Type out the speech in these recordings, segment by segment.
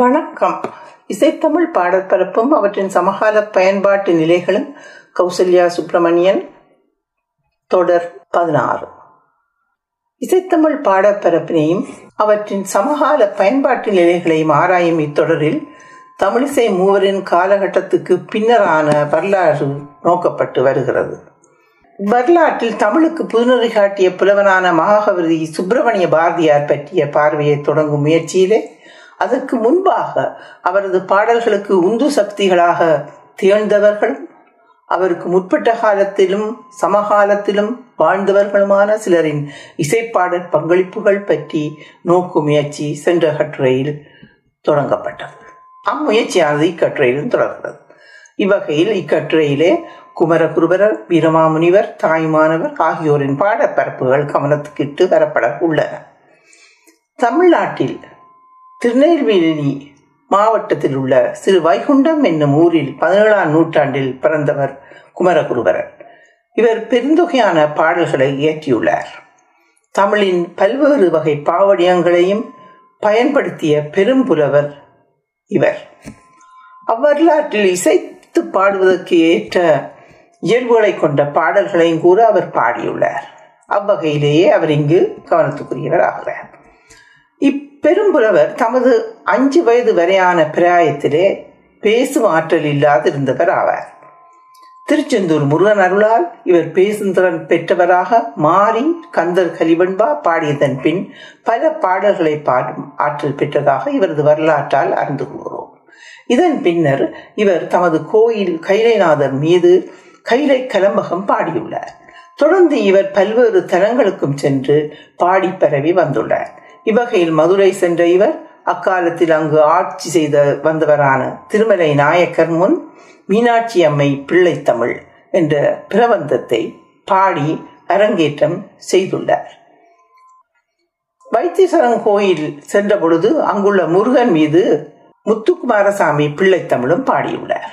வணக்கம். இசைத்தமிழ் பாடற்பரப்பும் அவற்றின் சமகால பயன்பாட்டு நிலைகளும் கௌசல்யா சுப்பிரமணியன் தொடர் பதினாறு. இசைத்தமிழ் பாடப்பரப்பினையும் அவற்றின் சமகால பயன்பாட்டு நிலைகளையும் ஆராயும் இத்தொடரில் தமிழிசை மூவரின் காலகட்டத்துக்கு பின்னரான வரலாறு நோக்கப்பட்டு வருகிறது. வரலாற்றில் தமிழுக்கு புதுநெறி காட்டிய புலவனான மகாகவி சுப்பிரமணிய பாரதியார் பற்றிய பார்வையை தொடங்கும் முயற்சியிலே அதற்கு முன்பாக அவரது பாடல்களுக்கு உந்து சக்திகளாக திகழ்ந்தவர்களும் அவருக்கு முற்பட்ட காலத்திலும் சமகாலத்திலும் வாழ்ந்தவர்களுமான சிலரின் இசைப்பாடல் பங்களிப்புகள் பற்றி நோக்கு முயற்சி சென்ற கட்டுரையில் தொடங்கப்பட்டது. அம்முயற்சியானது இக்கட்டுரையிலும் தொடர்கிறது இவ்வகையில் இக்கட்டுரையிலே குமரகுருபரர் வீரமாமுனிவர் தாய்மானவர் ஆகியோரின் பாடப்பரப்புகள் கவனத்துக்கிட்டு வரப்பட உள்ளன. தமிழ்நாட்டில் திருநெல்வேலி மாவட்டத்தில் உள்ள சிறு வைகுண்டம் என்னும் ஊரில் பதினேழாம் நூற்றாண்டில் பிறந்தவர் குமரகுருபரர் இவர் பெருந்தொகையான பாடல்களை இயற்றியுள்ளார். தமிழின் பல்வேறு வகை பாவடியங்களையும் பயன்படுத்திய பெரும்புலவர் இவர். அவ்வரலாற்றில் இசைத்து பாடுவதற்கு ஏற்ற இயல்புகளை கொண்ட பாடல்களையும் கூட அவர் பாடியுள்ளார். அவ்வகையிலேயே அவர் இங்கு கவனத்துக்குரியவர் ஆகிறார் இப்பெரும்புலவர் தமது அஞ்சு வயது வரையான பிராயத்திலே பேசும் ஆற்றல் இல்லாதிருந்தவர் ஆவார். திருச்செந்தூர் முருகன் அருளால் இவர் பேசும் திறன் பெற்றவராக மாறி கந்தர் கலிவன்பா பாடியதன் பின் பல பாடல்களை பாடும் ஆற்றல் பெற்றதாக இவரது வரலாற்றால் அறிந்து கொள்கிறோம் இதன் பின்னர் இவர் தமது கோயில் கைலைநாதர் மீது கைலை கலம்பகம் பாடியுள்ளார். தொடர்ந்து இவர் பல்வேறு தலங்களுக்கும் சென்று பாடி பரவி வந்துள்ளார். இவ்வகையில் மதுரை சென்ற இவர் அக்காலத்தில் அங்கு ஆட்சி செய்த வந்தவரான திருமலை நாயக்கர் முன் மீனாட்சி அம்மை பிள்ளைத்தமிழ் என்ற பிரபந்தத்தை பாடி அரங்கேற்றம் செய்துள்ளார். வைத்தீஸ்வரன் கோயில் சென்ற பொழுது அங்குள்ள முருகன் மீது முத்துக்குமாரசாமி பிள்ளைத்தமிழும் பாடியுள்ளார்.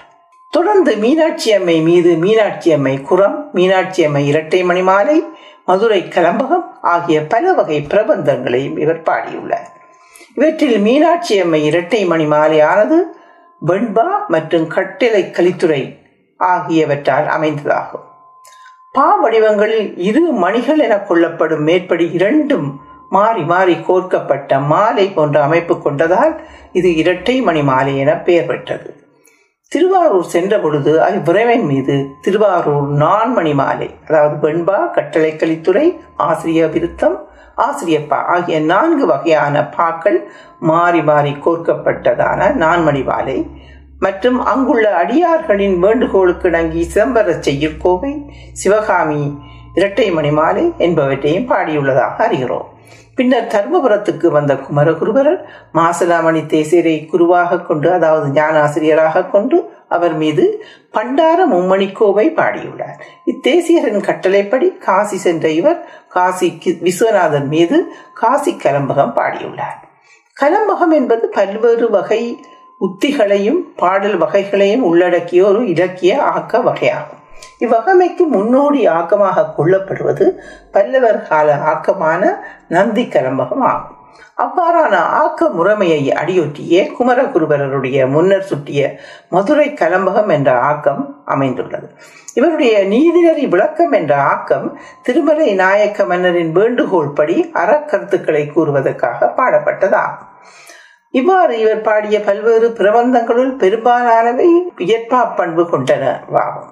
தொடர்ந்து மீனாட்சி அம்மை மீது மீனாட்சி அம்மை குரம் மீனாட்சி அம்மை இரட்டை மணிமாலை மதுரை கலம்பகம் ஆகிய பல வகை பிரபந்தங்களையும் இவர் பாடியுள்ளார். இவற்றில் மீனாட்சி அம்மை இரட்டை மணி மாலையானது வெண்பா மற்றும் கட்டிலை கலித்துறை ஆகியவற்றால் அமைந்ததாகும். பா வடிவங்களில் இரு மணிகள் என கொள்ளப்படும் மேற்படி இரண்டும் மாறி மாறி கோர்க்கப்பட்ட மாலை போன்ற அமைப்பு கொண்டதால் இது இரட்டை மணி மாலை என பெயர் பெற்றது. திருவாரூர் சென்ற பொழுது அவ்விரைவன் மீது திருவாரூர் நான்மணி மாலை அதாவது வெண்பா கட்டளை கலித்துறை ஆசிரிய விருத்தம் ஆசிரியப்பா ஆகிய நான்கு வகையான பாக்கள் மாறி மாறி கோர்க்கப்பட்டதான நான்மணி மாலை. மற்றும் அங்குள்ள அடியார்களின் வேண்டுகோளுக்கு இணங்கி சிதம்பர செய்யுட்கோவை சிவகாமி இரட்டை மணி மாலை என்பவற்றையும் பாடியுள்ளதாக அறிகிறோம். பின்னர் தர்மபுரத்துக்கு வந்த குமரகுருபரர் மாசிலாமணி தேசியரை குருவாக கொண்டு அதாவது ஞான ஆசிரியராக கொண்டு அவர் மீது பண்டார மும்மணிக்கோவை பாடியுள்ளார். இத்தேசியரின் கட்டளைப்படி காசி சென்ற இவர் காசி விஸ்வநாதன் மீது காசி கலம்பகம் பாடியுள்ளார். கலம்பகம் என்பது பல்வேறு வகை உத்திகளையும் பாடல் வகைகளையும் உள்ளடக்கிய ஒரு இலக்கிய ஆக்க வகையாகும். இவ்வகமைக்கு முன்னோடி ஆக்கமாக கொள்ளப்படுவது பல்லவர் கால ஆக்கமான நந்தி கலம்பகம் ஆகும். அவ்வாறான ஆக்க முறைமையை அடியொற்றியே குமரகுருபரருடைய முன்னர் சுட்டிய மதுரை கலம்பகம் என்ற ஆக்கம் அமைந்துள்ளது. இவருடைய நீதிநெறி விளக்கம் என்ற ஆக்கம் திருமலை நாயக்க மன்னரின் வேண்டுகோள் படி அறக்கருத்துக்களை கூறுவதற்காக பாடப்பட்டதாகும். இவ்வாறு இவர் பாடிய பல்வேறு பிரபந்தங்களுள் பெரும்பாலானவை வியற்பா பண்பு கொண்டனவாகும்.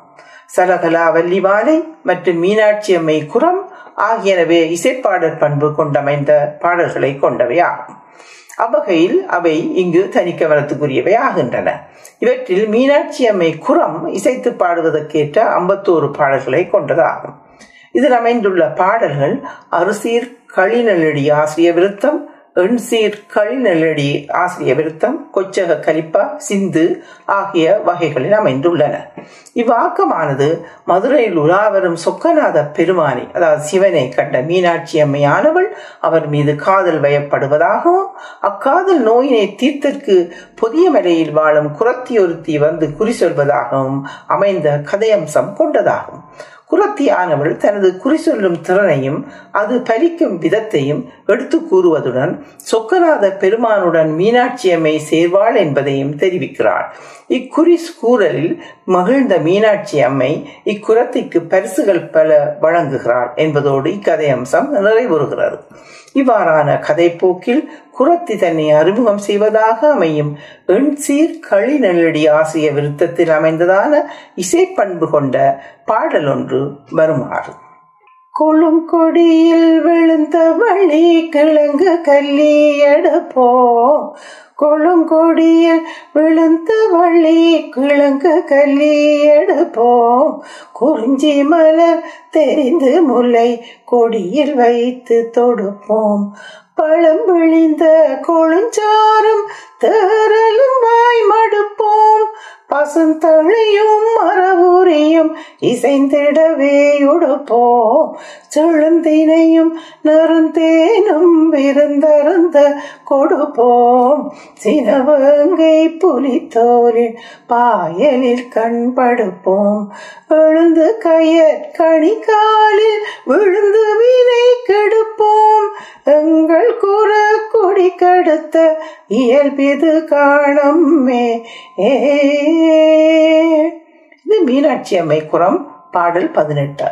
சரகலா வல்லிவாலை மற்றும் மீனாட்சி அம்மை குரம் ஆகியனவே இசைப்பாடல் பண்பு கொண்டமைந்த பாடல்களை கொண்டவை ஆகும் அவ்வகையில் அவை இங்கு தனிக்கவனத்துக்குரியவை ஆகின்றன இவற்றில் மீனாட்சி அம்மை குரம் இசைத்து பாடுவதற்கேற்ற ஐம்பத்தோரு பாடல்களை கொண்டதாகும். இதில் அமைந்துள்ள பாடல்கள் அரிசீர் களிநெல்லடி ஆசிரிய விருத்தம் எண்சீர் கழிநெல்லடி ஆசிரிய விருத்தம் கொச்சக கலிப்பா சிந்து ஆகிய வகைகளில் அமைந்துள்ளன. இவ்வாக்கமானது மதுரையில் உலாவரும் சொக்கநாத பெருமானி அதாவது சிவனை கண்ட மீனாட்சி அம்மையானவள் அவர் மீது காதல் வயப்படுவதாகவும் அக்காதல் நோயினை தீர்த்தற்கு புதிய மலையில் வாழும் குரத்தி ஒருத்தி வந்து குறி சொல்வதாகவும் அமைந்த கதையம்சம் கொண்டதாகும். குரத்தியானவள் தனது குறி சொல்லும் திறனையும் அது பலிக்கும் விதத்தையும் எடுத்து கூறுவதுடன் சொக்கநாத பெருமானுடன் மீனாட்சியம்மை சேர்வாள் என்பதையும் தெரிவிக்கிறாள். இக்குறி கூறலில் மகிழ்ந்த மீனாட்சி அம்மை இக்குரத்திக்கு பரிசுகள் பல வழங்குகிறாள் என்பதோடு இக்கதை அம்சம் நிறைவுறுகிறது. இவ்வாறான கதைப்போக்கில் குரத்தி தன்னை அறிமுகம் செய்வதாக அமையும் எண்சீர் களி நெல்லடி ஆசிய விருத்தத்தில் அமைந்ததான இசைப்பண்பு கொண்ட பாடல் ஒன்று வருமாறு. கொழும் கொடியில் விழுந்த வழி கிழங்கு கல்லி எடுப்போ கொழும் கொடியில் விழுந்த வழி கிழங்கு கல்லி எடுப்போம். குறிஞ்சி மலர் தெரிந்து முல்லை கொடியில் வைத்து தொடுப்போம். பழம் விழிந்த கொழுஞ்சாரும் தேரலும் வாய் மடுப்போம். பசுந்தழையும் மரபுரியும் இசைந்திடவே உடுப்போம் செழுந்தினையும் நருந்தேனும் விருந்தருந்த கொடுப்போம். சினவங்கை புலித்தோலில் பாயலில் கண்படுப்போம் எழுந்து கயற் கணிக்காலில் விழுந்து வினை கெடுப்போம். எங்கள் குற கொடி கடுத்த இயல்பிது காணம்மே இது மீனாட்சி அம்மை குரம் பாடல் பதினெட்டு.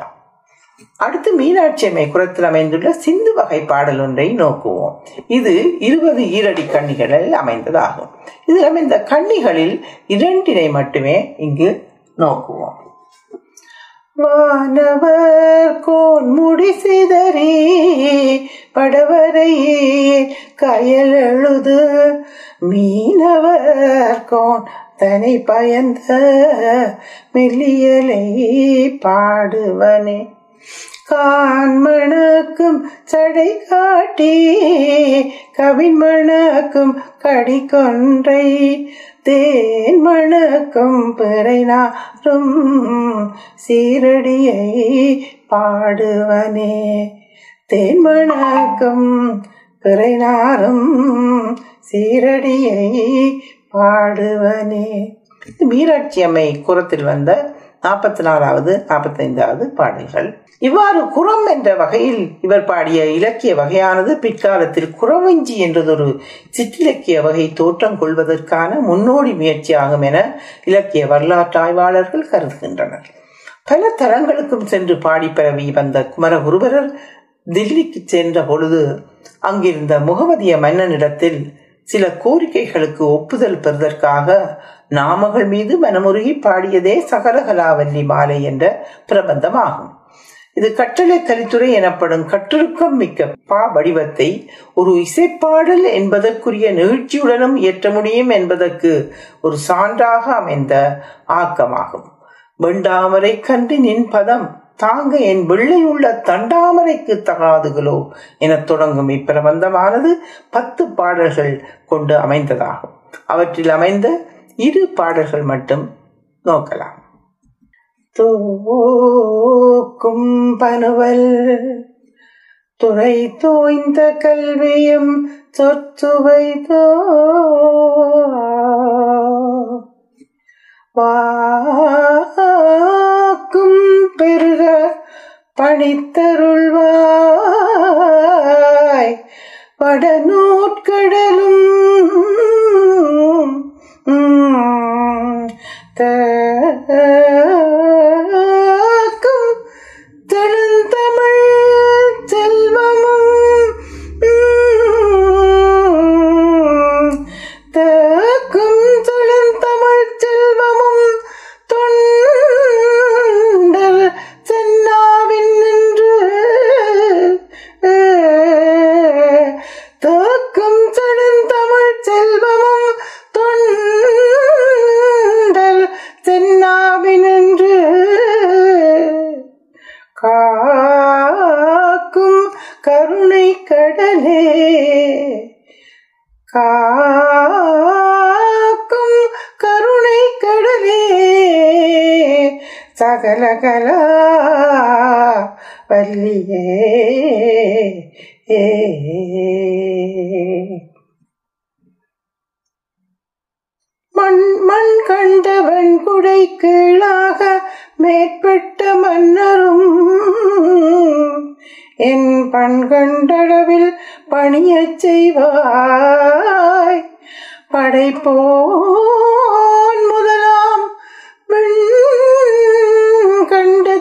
அடுத்து மீனாட்சி அம்மை குரத்தில் அமைந்துள்ள சிந்து வகை பாடல் ஒன்றை நோக்குவோம். இது இருபது ஈரடி கண்ணிகளில் அமைந்ததாகும். இதில் அமைந்த கண்ணிகளில் இரண்டினை மட்டுமே இங்கு நோக்குவோம். வானவர் கோன் முடி சிதறி படவரையே கயலழுது எழுது மீனவர் கோன் தனி பயந்த மெல்லியலை பாடுவனே. கான்மணக்கும் சடை காட்டி கவின் மணக்கும் கடி கொன்றை தேன் மணக்கும் பிறைனாரும் சீரடியை பாடுவனே. தேன் பிறைநாரும் சீரடியை பாடுவனே. மீனாட்சி அம்மை குரத்தில் வந்த நாற்பத்தி நாலாவது நாற்பத்தைந்தாவது பாடல்கள். இவ்வாறு குரம் என்ற வகையில் இவர் பாடிய இலக்கிய வகையானது பிற்காலத்தில் குறவஞ்சி என்றதொரு சிற்றிலக்கிய வகை தோற்றம் கொள்வதற்கான முன்னோடி முயற்சியாகும் என இலக்கிய வரலாற்று ஆய்வாளர்கள் கருதுகின்றனர். பல தரங்களுக்கும் சென்று பாடி பரவி வந்த குமரகுருபரர் தில்லிக்கு சென்ற பொழுது அங்கிருந்த முகமதிய மன்னனிடத்தில் சில கோரிக்கைகளுக்கு ஒப்புதல் பெறுவதற்காக நாமகள் மீது மனமுருகி பாடியதே சகலகலாவல்லி மாலை என்ற பிரபந்தமாகும். இது கட்டளை கலித்துறை எனப்படும் கட்டுருக்கம் மிக்க பா வடிவத்தை ஒரு இசைப்பாடல் என்பதற்குரிய நிகழ்ச்சியுடனும் இயற்ற முடியும் என்பதற்கு ஒரு சான்றாக அமைந்த ஆக்கமாகும். வெண்டாமரை கண்டு நின் பதம் தாங்க என் வெள்ளையுள்ள தண்டாமரைக்கு தகாதுகளோ என தொடங்கும் இப்பிரபந்தமானது பத்து பாடல்கள் கொண்டு அமைந்ததாகும். அவற்றில் அமைந்த இரு பாடல்கள் மட்டும் நோக்கலாம். தோக்கும் பனுவல் துறை தோய்ந்த கல்வியும் சொற்சுவைதோ வாக்கும் பெருக பணித்தருள்வாய். வடநூற்கடலும் தக்கும் சகலகலா வல்லியே மண் மண் கண்டவன் குடை கீழாக மேற்பட்ட மன்னரும் என் பண் கண்டளவில் பணியச் செய்வாய். படைப்போன் முதலாம் விண்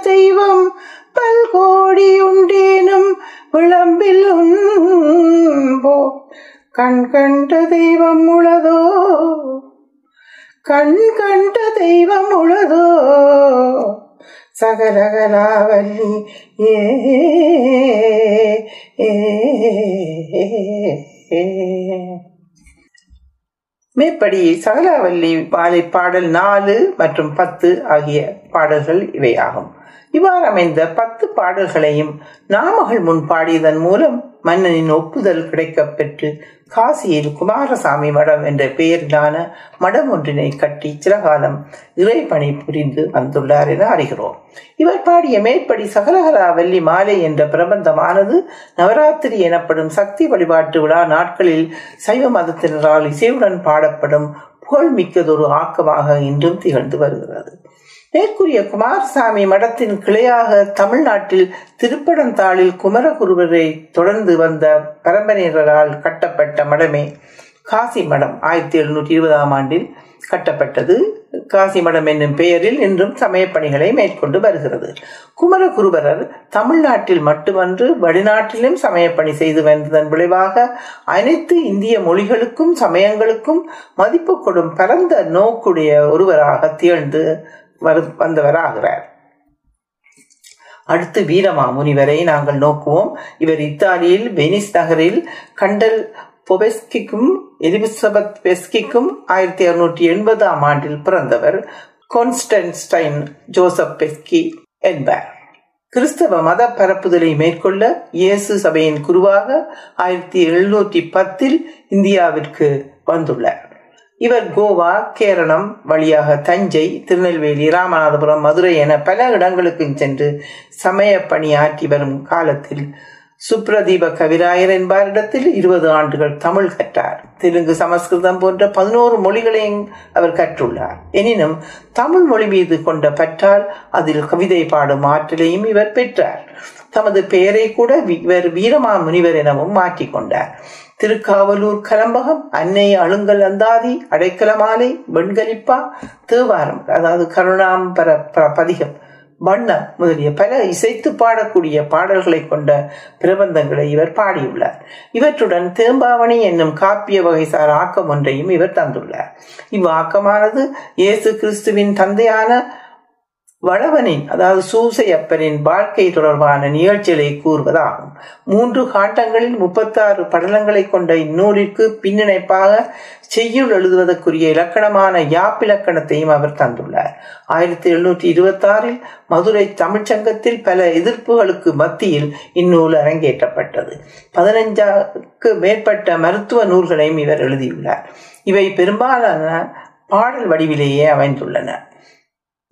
தெய்வம் பல்கோடி உண்டேனும் விளம்பில் உன்போ கண் கண்ட தெய்வம் உளதோ? கண் கண்ட தெய்வம் உளதோ? சகலகலாவல்லி ஏ மேற்படி சகலாவல்லி மாலை பாடல் நாலு மற்றும் பத்து ஆகிய பாடல்கள் இவையாகும். இவ்வாறு அமைந்த பத்து பாடல்களையும் நாமகள் முன் பாடியதன் மூலம் மன்னனின் ஒப்புதல் கிடைக்க பெற்று காசியில் குமாரசாமி மடம் என்ற பெயரிலான மடம் ஒன்றினை கட்டி சில காலம் இறைபணி புரிந்து வந்துள்ளார் என அறிகிறோம். இவர் பாடிய மேற்படி சகலகலாவல்லி மாலை என்ற பிரபந்தமானது நவராத்திரி எனப்படும் சக்தி வழிபாட்டு விழா நாட்களில் சைவ மதத்தினரால் இசையுடன் பாடப்படும் புகழ்மிக்கதொரு ஆக்கமாக இன்றும் திகழ்ந்து வருகிறது. மேற்கூறிய குமாரசாமி மடத்தின் கிளையாக தமிழ்நாட்டில் திருப்படந்தாளில் குமரகுருவரை தொடர்ந்து வந்த பரம்பரையினரால் கட்டப்பட்ட மடமே காசி மடம் ஆயிரத்தி எழுநூற்றி இருபதாம் ஆண்டில் கட்டப்பட்டது. காசி மடம் என்னும் பெயரில் இன்றும் சமய பணிகளை மேற்கொண்டு வருகிறது. குமரகுருபரர் தமிழ்நாட்டில் மட்டுமன்று வெளிநாட்டிலும் சமயப்பணி செய்து வந்ததன் விளைவாக அனைத்து இந்திய மொழிகளுக்கும் சமயங்களுக்கும் மதிப்பு கொடும் பரந்த நோக்குடைய ஒருவராக திகழ்ந்து வரு- வந்தவராகிறார். அடுத்து வீரமா முனிவரை நாங்கள் நோக்குவோம். இவர் இத்தாலியில் வெனிஸ் நகரில் கண்டல் பொபெஸ்கிக்கும் எலிசபெத் பெஸ்கிக்கும் ஆயிரத்தி அறுநூற்றி எண்பதாம் ஆண்டில் பிறந்தவர் கான்ஸ்டன்ஸ்டைன் ஜோசப் பெஸ்கி என்பார். கிறிஸ்தவ மத பரப்புதலை மேற்கொள்ள இயேசு சபையின் குருவாக ஆயிரத்தி எழுநூற்றி பத்தில் இந்தியாவிற்கு வந்துள்ளார். இவர் கோவா கேரளம் வழியாக தஞ்சை திருநெல்வேலி ராமநாதபுரம் மதுரை என பல இடங்களுக்கும் சென்று சமய பணியாற்றி வரும் காலத்தில் சுப்ரதீப கவிராயர் என்பாரிடத்தில் இருபது ஆண்டுகள் தமிழ் கற்றார். தெலுங்கு சமஸ்கிருதம் போன்ற பதினோரு மொழிகளையும் அவர் கற்றுள்ளார். எனினும் தமிழ் மொழி மீது கொண்ட பற்றால் அதில் கவிதை பாடும் ஆற்றலையும் இவர் பெற்றார். தமது பெயரை கூட இவர் வீரமா முனிவர் எனவும் மாற்றிக்கொண்டார் திருக்காவலூர் கலம்பகம் அன்னை அழுங்கல் அந்தாதி அடைக்கலமாலை வெண்கலிப்பா தேவாரம் அதாவது கருணாம்பர பதிகம் வண்ணம் முதலிய பல இசைத்து பாடக்கூடிய பாடல்களை கொண்ட பிரபந்தங்களை இவர் பாடியுள்ளார். இவற்றுடன் தேம்பாவணி என்னும் காப்பிய வகைசார் ஆக்கம் ஒன்றையும் இவர் தந்துள்ளார். இவ்வாக்கமானது இயேசு கிறிஸ்துவின் தந்தையான வளவனின் அதாவது சூசையப்பனின் வாழ்க்கை தொடர்பான நிகழ்ச்சிகளை கூறுவதாகும். மூன்று காண்டங்களில் முப்பத்தாறு படலங்களை கொண்ட இந்நூலிற்கு பின்னிணைப்பாக செய்யுள் எழுதுவதற்குரிய இலக்கணமான யாப்பிலக்கணத்தையும் அவர் தந்துள்ளார். ஆயிரத்தி எழுநூற்றி இருபத்தி ஆறில் மதுரை தமிழ்ச்சங்கத்தில் பல எதிர்ப்புகளுக்கு மத்தியில் இந்நூல் அரங்கேற்றப்பட்டது. பதினைஞ்சாக்கு மேற்பட்ட மருத்துவ நூல்களையும் இவர் எழுதியுள்ளார். இவை பெரும்பாலான பாடல் வடிவிலேயே அமைந்துள்ளன.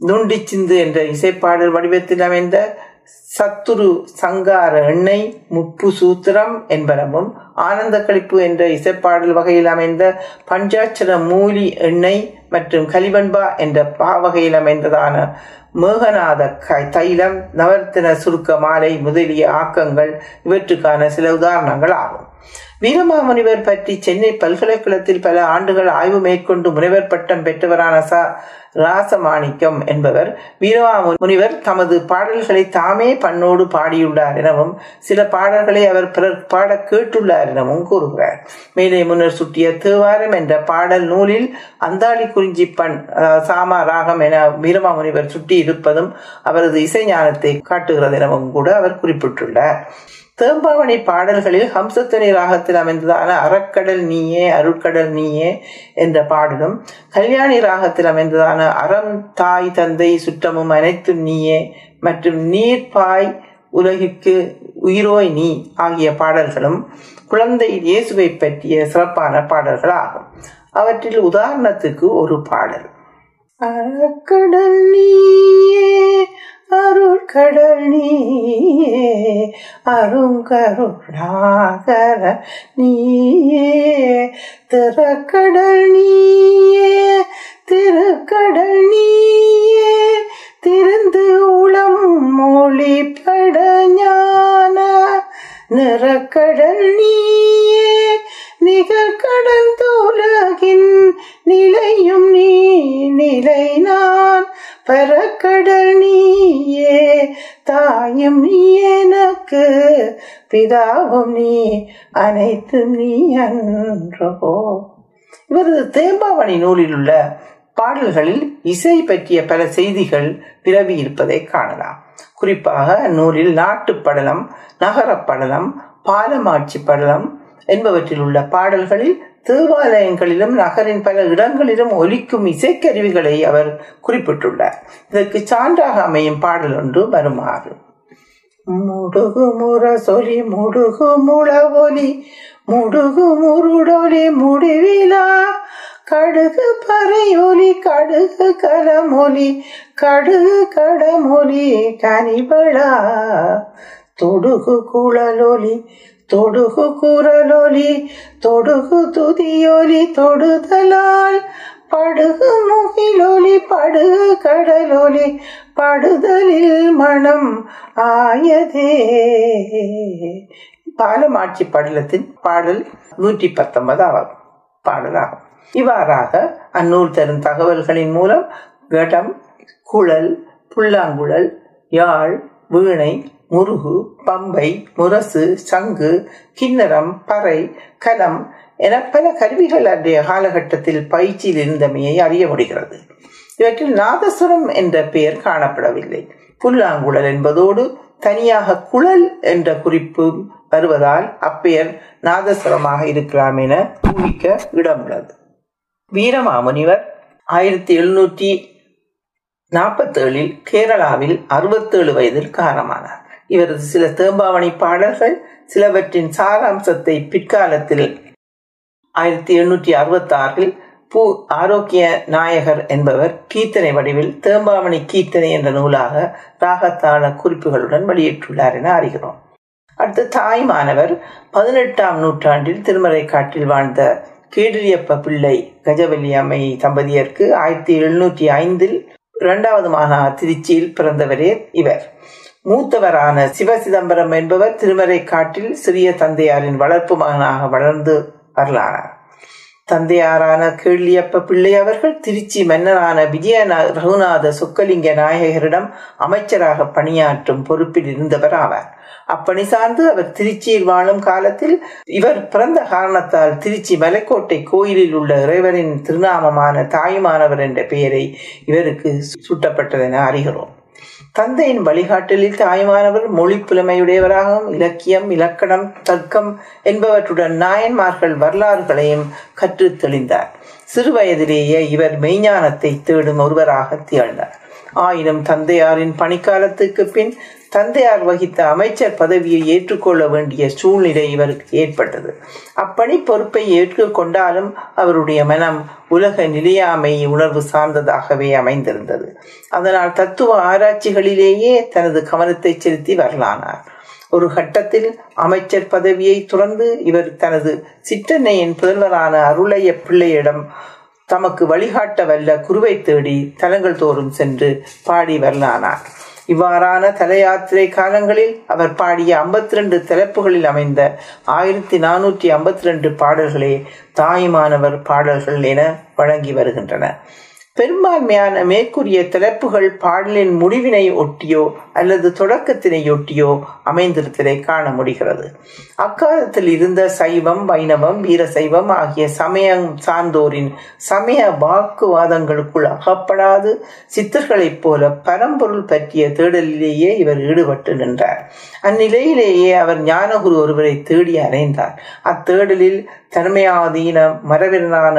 நுண்டி சிந்து என்ற இசைப்பாடல் வடிவத்தில் அமைந்த சத்துரு சங்கார எண்ணெய் முப்பு சூத்திரம் என்பனவும் ஆனந்த கழிப்பு என்ற இசைப்பாடல் வகையில் அமைந்த பஞ்சாட்சர மூலி எண்ணெய் மற்றும் கலிபண்பா என்ற பா வகையில் அமைந்ததான மேகநாத க- தைலம் நவர்த்தன சுருக்க மாலை முதலிய ஆக்கங்கள் இவற்றுக்கான சில உதாரணங்கள் ஆகும் வீரமாமுனிவர் பற்றி சென்னை பல்கலைக்கழகத்தில் பல ஆண்டுகள் ஆய்வு மேற்கொண்டு முனைவர் பட்டம் பெற்றவரான ச. ராசமாணிக்கம் என்பவர் வீரமா முனிவர் தமது பாடல்களை தாமே பண்ணோடு பாடியுள்ளார் எனவும் சில பாடல்களை அவர் பிறர் பாட கேட்டுள்ளார் எனவும் கூறுகிறார். மேலே முன்னர் சுட்டிய தேவாரம் என்ற பாடல் நூலில் அந்தாளி குறிஞ்சி பண் சாமா ராகம் என வீரமாமுனிவர் சுட்டி இருப்பதும் அவரது இசை ஞானத்தை காட்டுகிறது எனவும் கூட அவர் குறிப்பிட்டுள்ளார். தேம்பாவணி பாடல்களில் ஹம்சத்துணி ராகத்தில் அமைந்ததான அறக்கடல் நீயே அருட்கடல் நீயே என்ற பாடலும் கல்யாணி ராகத்தில் அமைந்ததான அறம் தாய் தந்தை சுற்றமும் அனைத்தும் நீயே மற்றும் நீர்ப்பாய் உலகிற்கு உயிரோய் நீ ஆகிய பாடல்களும் குழந்தை இயேசுவை பற்றிய சிறப்பான பாடல்கள் ஆகும் அவற்றில் உதாரணத்துக்கு ஒரு பாடல். அறக்கடல் நீயே அருட்கடல் நீயே அருங்கருணாகர நீயே. திறக்கடல் நீயே திருக்கடல் நீயே திருந்து உளம் மொழிபட ஞான. நிறக்கடல் நீயே நிகழ்கடந்துலகின் நிலையும் நீ நிலை நான். பரக்கடல் நீயே தாயும் நீ எனக்கு பிதாவும் நீ அனைத்தும் நீ அன்றோ இவரது தேம்பாவணி நூலில் உள்ள பாடல்களில் இசை பற்றிய பல செய்திகள் விரவி இருப்பதை காணலாம். குறிப்பாக நூலில் நாட்டு படலம் நகர படலம் பாலமாட்சி படலம் என்பவற்றில் உள்ள பாடல்களில் தேவாலயங்களிலும் நகரின் பல இடங்களிலும் ஒலிக்கும் இசைக்கருவிகளை அவர் குறிப்பிட்டுள்ளார். இதற்கு சான்றாக அமையும் பாடல் ஒன்று வருமாறு. முடுகு முற சொலி முடுகு முள ஒலி முடுகு முருடொலி முடிவிலா கடுகு பறையொலி கடுகு கலமொலி கடுகு கடமொலி கனிபளா தொடுகு குழலொலி தொடுகு குரலொலி தொடுகு துதியொலி தொடுதலால் படுகு முகிலொலி படு கடலொலி படுதலில் மனம் ஆயதே. பாலமாட்சி படலத்தின் பாடல் நூற்றி பத்தொன்பதாவது பாடலாகும். இவ்வாறாக அந்நூல் தரும் தகவல்களின் மூலம் கடம் குழல் புல்லாங்குழல் யாழ் வீணை முருகு பம்பை முரசு சங்கு கிண்ணரம் பறை கலம் என பல கருவிகள் அன்றைய காலகட்டத்தில் பயிற்சியில் இருந்தமையை அறிய முடிகிறது. இவற்றில் நாதஸ்வரம் என்ற பெயர் காணப்படவில்லை. புல்லாங்குழல் என்பதோடு தனியாக குழல் என்ற குறிப்பு வருவதால் அப்பெயர் நாதஸ்வரமாக இருக்கலாம் என ஊகிக்க இடமுள்ளது. வீரமாமுனிவர் ஆயிரத்தி எழுநூற்றி நாற்பத்தேழில் கேரளாவில் அறுபத்தேழு வயதில் காரணமானார் இவரது சில தேம்பாவணி பாடல்கள் சிலவற்றின் சாராம்சத்தை பிற்காலத்தில் ஆயிரத்தி எண்ணூற்றி அறுபத்தி ஆறில் பூ ஆரோக்கிய நாயகர் என்பவர் கீர்த்தனை வடிவில் தேம்பாவணி கீர்த்தனை என்ற நூலாக ராகத்தாள குறிப்புகளுடன் வெளியிட்டுள்ளார் என அறிகிறோம். அடுத்து தாய்மானவர் பதினெட்டாம் நூற்றாண்டில் திருமறை காட்டில் வாழ்ந்த கேடிரியப்ப பிள்ளை கஜவல்லி அம்மை தம்பதியருக்கு ஆயிரத்தி எழுநூற்றி ஐந்தில் இரண்டாவது மாநா திருச்சியில் பிறந்தவரே இவர். மூத்தவரான சிவ சிதம்பரம் என்பவர் திருமறை காட்டில் சிறிய தந்தையாரின் வளர்ப்பு மகனாக வளர்ந்து வரலானார் தந்தையாரான கேள்வியப்ப பிள்ளை அவர்கள் திருச்சி மன்னரான விஜய ரகுநாத சொக்கலிங்க நாயகரிடம் அமைச்சராக பணியாற்றும் பொறுப்பில் இருந்தவர் ஆவார். அப்பணி சார்ந்து அவர் திருச்சியில் வாழும் காலத்தில் இவர் பிறந்த காரணத்தால் திருச்சி மலைக்கோட்டை கோயிலில் உள்ள இறைவரின் திருநாமமான தாயுமானவர் என்ற பெயரை இவருக்கு சூட்டப்பட்டதென அறிகிறோம். தந்தையின் வழிகாட்டலில் தாய்மானவர் மொழி புலமையுடையவராகவும் இலக்கியம் இலக்கணம் தர்க்கம் என்பவற்றுடன் நாயன்மார்கள் வரலாறுகளையும் கற்று தெளிந்தார். சிறுவயதிலேயே இவர் மெய்ஞானத்தை தேடும் ஒருவராக திகழ்ந்தார். ஆயினும் தந்தையாரின் பணிக்காலத்துக்கு பின் தந்தையார் வகித்த அமைச்சர் பதவியை ஏற்றுக்கொள்ள வேண்டிய சூழ்நிலை இவருக்கு ஏற்பட்டது. அப்பணி பொறுப்பை ஏற்றுக்கொண்டாலும் அவருடைய மனம் உலக நிலையாமை உணர்வு சார்ந்ததாகவே அமைந்திருந்தது. அதனால் தத்துவ ஆராய்ச்சிகளிலேயே தனது கவனத்தை செலுத்தி வரலானார். ஒரு கட்டத்தில் அமைச்சர் பதவியை துறந்து இவர் தனது சிற்றன்னையின் புதல்வரான அருளைய பிள்ளையிடம் தமக்கு வழிகாட்ட வல்ல குருவை தேடி தலங்கள் தோறும் சென்று பாடி வரலானார். இவ்வாறான தல யாத்திரை காலங்களில் அவர் பாடிய ஐம்பத்தி ரெண்டு தலைப்புகளில் அமைந்த ஆயிரத்தி நானூற்றி ஐம்பத்தி ரெண்டு பாடல்களே தாயுமானவர் பாடல்கள் என வழங்கி வருகின்றன. பெரும்பான்மையான மேற்கூறிய தலைப்புகள் பாடலின் முடிவினை ஒட்டியோ அல்லது தொடக்கத்தினை ஒட்டியோ அமைந்திருத்தலை காண முடிகிறது. அக்காலத்தில் இருந்த சைவம் வைணவம் வீர சைவம் ஆகிய சமயம் சார்ந்தோரின் சமய வாக்குவாதங்களுக்குள் அகப்படாது சித்தர்களைப் போல பரம்பொருள் பற்றிய தேடலிலேயே இவர் ஈடுபட்டு நின்றார். அந்நிலையிலேயே அவர் ஞானகுரு ஒருவரை தேடி அறைந்தார் அத்தேடலில் தன்மையாதீன மரவிரனான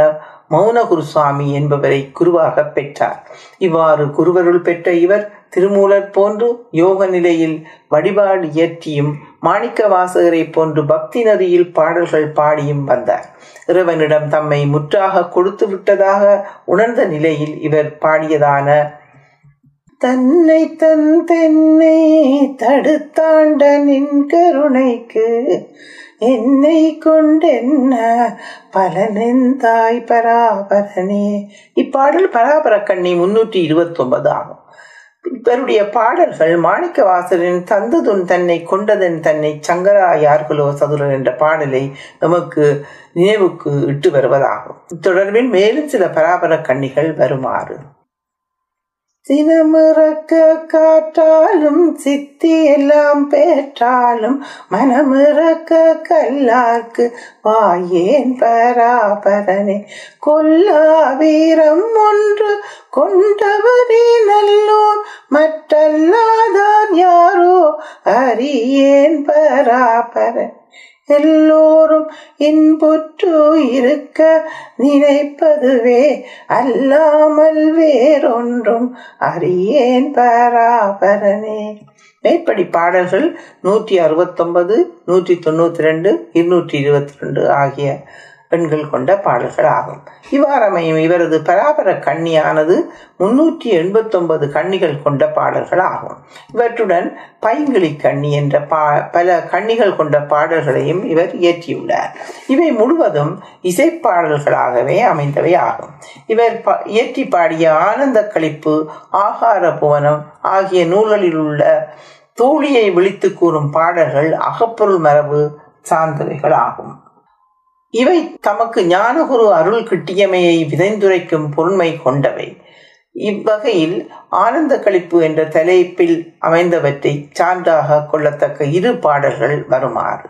மௌன குருசாமி என்பவரை குருவாக பெற்றார். இவ்வாறு குருவருள் பெற்ற இவர் திருமூலர் போன்று யோக நிலையில் வழிபாடு இயற்றியும் மாணிக்க வாசகரை போன்று பக்தி நதியில் பாடல்கள் பாடியும் வந்தார். இறைவனிடம் தம்மை முற்றாக கொடுத்து விட்டதாக உணர்ந்த நிலையில் இவர் பாடியதான தன்னை தன் தென்னை தடுத்தாண்ட நின் கருணைக்கு என்னை கொண்டென்ன பலனெந்தாய் பராபரனே. இப்பாடல் பராபர கண்ணி முன்னூற்றி இருபத்தி ஒன்பது ஆகும். இவருடைய பாடல்கள் மாணிக்க வாசலின் தந்ததுன் தன்னை கொண்டதன் தன்னை சங்கரா யார்களோ சதுரன் என்ற பாடலை நமக்கு நினைவுக்கு இட்டு வருவதாகும். தொடர்பில் மேலும் சில பராபர கண்ணிகள் வருமாறு. சினமிறக்க காற்றாலும் சித்தி எல்லாம் பெற்றாலும் மனமிறக்க கல்லார்க்கு வாயேன் பராபரனே. கொல்லா வீரம் ஒன்று கொண்டவரே நல்லோர் மற்றல்லாதான் யாரோ அறியேன் பராபரன். எல்லோரும் இன்புற்று இருக்க நினைப்பதுவே அல்லாமல் வேறொன்றும் அறியேன் பராபரனே. மேற்படி பாடல்கள் நூற்றி அறுபத்தொன்பது நூற்றி தொண்ணூத்தி ரெண்டு இருநூற்றி இருபத்தி ரெண்டு ஆகிய பெண்கள் கொண்ட பாடல்கள் ஆகும் இவ்வாறமையும் இவரது பராபர கண்ணியானது முன்னூற்றி எண்பத்தொன்பது கண்ணிகள் கொண்ட பாடல்கள் ஆகும் இவற்றுடன் பைங்கிளி கண்ணி என்ற பா பல கண்ணிகள் கொண்ட பாடல்களையும் இவர் இயற்றியுள்ளார். இவை முழுவதும் இசைப்பாடல்களாகவே அமைந்தவை ஆகும் இவர் இயற்றி பாடிய ஆனந்த கழிப்பு ஆகார புவனம் ஆகிய நூல்களில் உள்ள தூளியை விழித்து கூறும் பாடல்கள் அகப்பொருள் மரபு சார்ந்தவைகள் ஆகும் இவை தமக்கு ஞானகுரு அருள் கிட்டியமையை விதைந்துரைக்கும் பொருண்மை கொண்டவை. இவ்வகையில் ஆனந்த கழிப்பு என்ற தலைப்பில் அமைந்தவற்றை சான்றாக கொள்ளத்தக்க இரு பாடல்கள் வருமாறு.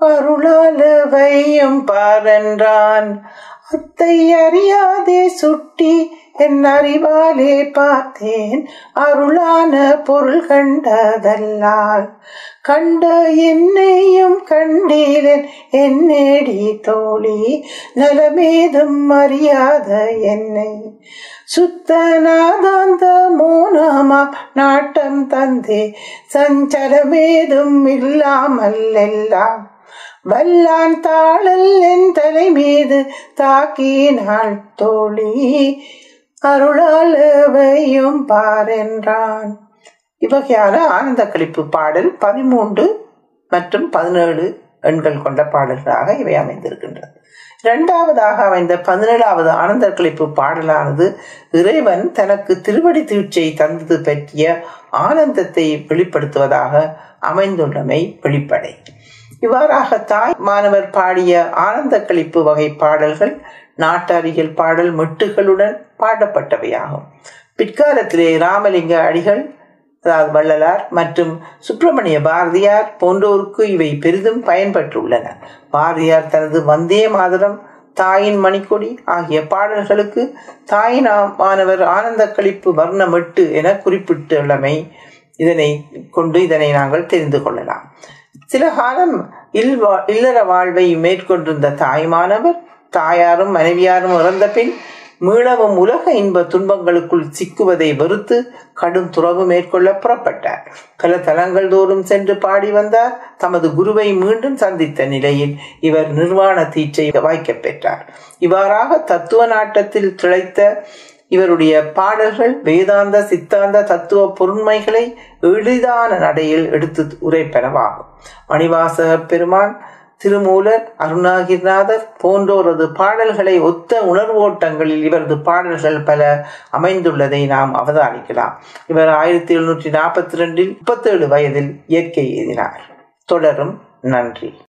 அருளாலவையும் பாரன்றான் அத்தை அறியாதே சுட்டி என் அறிவாலே பார்த்தேன். அருளான பொருள் கண்டதல்லால். கண்ட என்னையும் கண்டீலன் என்னேடி தோழி. நலமேதும் அறியாத என்னை. சுத்தநாதாந்த மோனமா நாட்டம் தந்தே. சஞ்சலமேதும் இல்லாமல் எல்லாம். வல்லான் தாழல் என் தலை மீது தாக்கினாள் தோழி அருளாலவையும் பாரென்றான் இவ்வகையான ஆனந்த கழிப்பு பாடல் பதிமூன்று மற்றும் பதினேழு எண்கள் கொண்ட பாடல்களாக இவை அமைந்திருக்கின்றன. இரண்டாவதாக அமைந்த பதினேழாவது ஆனந்த கழிப்பு பாடலானது இறைவன் தனக்கு திருவடி தீட்சை தந்தது பற்றிய ஆனந்தத்தை வெளிப்படுத்துவதாக அமைந்துள்ளமை வெளிப்படை. இவ்வாறாக தாய் மாணவர் பாடிய ஆனந்த கழிப்பு வகை பாடல்கள் நாட்டாரியல் பாடல் மெட்டுகளுடன் பாடப்பட்டவையாகும். பிற்காலத்திலே ராமலிங்க அடிகள் அதாவது வள்ளலார் மற்றும் சுப்பிரமணிய பாரதியார் போன்றோருக்கு இவை பெரிதும் பயன்பட்டுள்ளன பாரதியார் தனது வந்தே மாதரம் தாயின் மணிக்கொடி ஆகிய பாடல்களுக்கு தாயின் மாணவர் ஆனந்த கழிப்பு வர்ணமெட்டு என குறிப்பிட்டுள்ளமை இதனை கொண்டு இதனை நாங்கள் தெரிந்து கொள்ளலாம். சில காலம் இல்வா இல்லற வாழ்வை மேற்கொண்டிருந்த தாய்மானவர் தாயாரும் மனைவியாரும் இறந்த பின் மீளவும் உலக இன்ப துன்பங்களுக்குள் சிக்குவதை வெறுத்து கடும் துறவு மேற்கொள்ள புறப்பட்டார். பல தலங்கள் தோறும் சென்று பாடி வந்தார். தமது குருவை மீண்டும் சந்தித்த நிலையில் இவர் நிர்வாண தீட்சை வாய்க்க பெற்றார். இவ்வாறாக தத்துவ நாட்டத்தில் திளைத்த இவருடைய பாடல்கள் வேதாந்த சித்தாந்த தத்துவ பொருண்மைகளை எளிதான நடையில் எடுத்து உரைப்பனவாகும். மணிவாசக பெருமான் திருமூலர் அருணாகிரிநாதர் போன்றோரது பாடல்களை ஒத்த உணர்வோட்டங்களில் இவரது பாடல்கள் பல அமைந்துள்ளதை நாம் அவதானிக்கலாம். இவர் ஆயிரத்தி எழுநூற்றி நாற்பத்தி ரெண்டில் முப்பத்தேழு வயதில் இயற்கை எழுதினார் தொடரும் நன்றி.